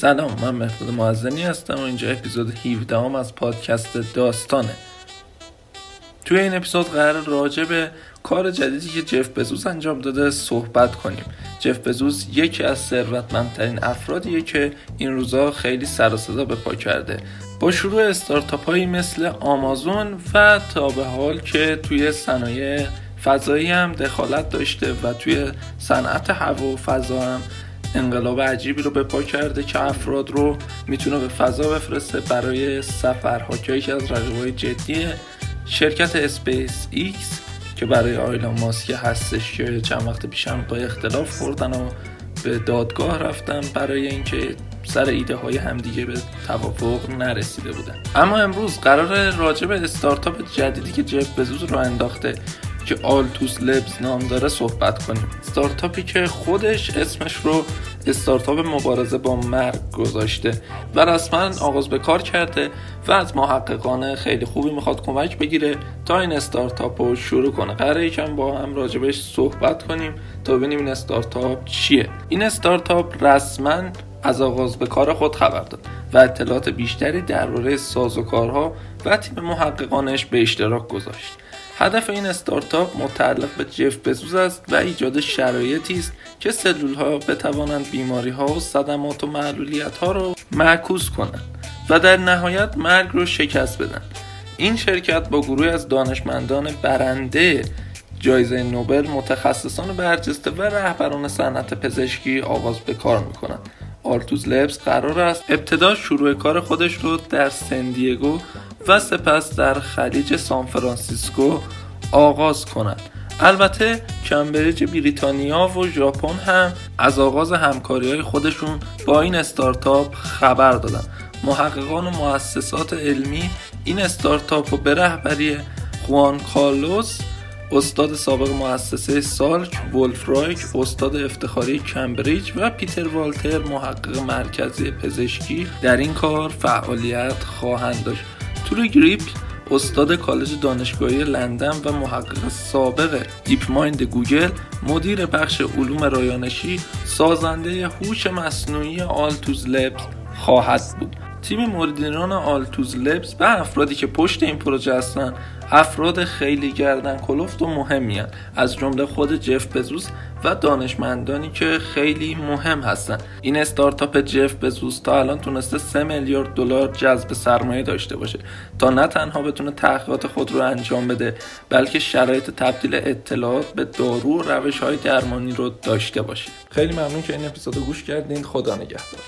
سلام من مهداد معزنی هستم و اینجا اپیزود 17 هم از پادکست داستانه. توی این اپیزود قرار راجع به کار جدیدی که جف بزوز انجام داده صحبت کنیم. جف بزوز یکی از ثروتمندترین افرادیه که این روزا خیلی سر صدا به پا کرده. با شروع استارتاپ هایی مثل آمازون و تا به حال که توی صنایع فضایی هم دخالت داشته و توی صنعت هوا و فضا هم انقلاب عجیبی رو به پا کرده که افراد رو می‌تونه به فضا بفرسته برای سفرها. که یکی از رقیبای جدی شرکت اسپیس ایکس که برای ایلان ماسک هستش که چند وقت پیشم به اختلاف خوردن و به دادگاه رفتن برای اینکه سر ایده های همدیگه به توافق نرسیده بودن. اما امروز قرار راجع به استارتاپ جدیدی که جف بزوس رو انداخته که آلتوس لبز نام داره صحبت کنیم. استارتاپی که خودش اسمش رو استارتاپ مبارزه با مرگ گذاشته و رسما آغاز به کار کرده و از محققان خیلی خوبی می‌خواد کمک بگیره تا این استارتاپ رو شروع کنه. قراره یکم با هم راجبش صحبت کنیم تا ببینیم این استارتاپ چیه. این استارتاپ رسما از آغاز به کار خود خبر داد و اطلاعات بیشتری درباره سازوکارها و تیم محققانش به اشتراک گذاشت. هدف این استارتاپ متعلق به جف بزوز است و ایجاد شرایطی است که سلول ها بتوانند بیماری ها و صدمات و معلولیت ها را معکوس کنند و در نهایت مرگ رو شکست بدن این شرکت با گروه از دانشمندان برنده جایزه نوبل متخصصان برجسته و رهبران صنعت پزشکی آغاز به کار می‌کنند. آلتوز لبز قرار است. ابتدا شروع کار خودش رو در سن دیگو و سپس در خلیج سانفرانسیسکو آغاز کنند البته کمبریج بریتانیا و ژاپن هم از آغاز همکاری های خودشون با این استارتاپ خبر دادن. محققان و مؤسسات علمی این استارتاپ رو به رهبری خوان کارلوس استاد سابق مؤسسه سالک رایک استاد افتخاری کمبریج و پیتر والتر محقق مرکزی پزشکی در این کار فعالیت خواهند داشت. تور گریپ استاد کالج دانشگاهی لندن و محقق سابق دیپ مایند گوگل مدیر بخش علوم رایانشی سازنده هوش مصنوعی آلتوز لبز خواهد بود. تیم مدیران آلتوز لبز و افرادی که پشت این پروژه هستند افراد خیلی گردن کلفت و مهمی از جمله خود جف بزوس و دانشمندانی که خیلی مهم هستند این استارتاپ جف بزوس تا الان تونسته 3 میلیارد دلار جذب سرمایه داشته باشه. تا نه تنها بتونه تحقیقات خود رو انجام بده بلکه شرایط تبدیل اطلاعات به دارو و روش های درمانی رو داشته باشه. خیلی ممنون که این اپیزود گوش کردین. خدا نگهدار.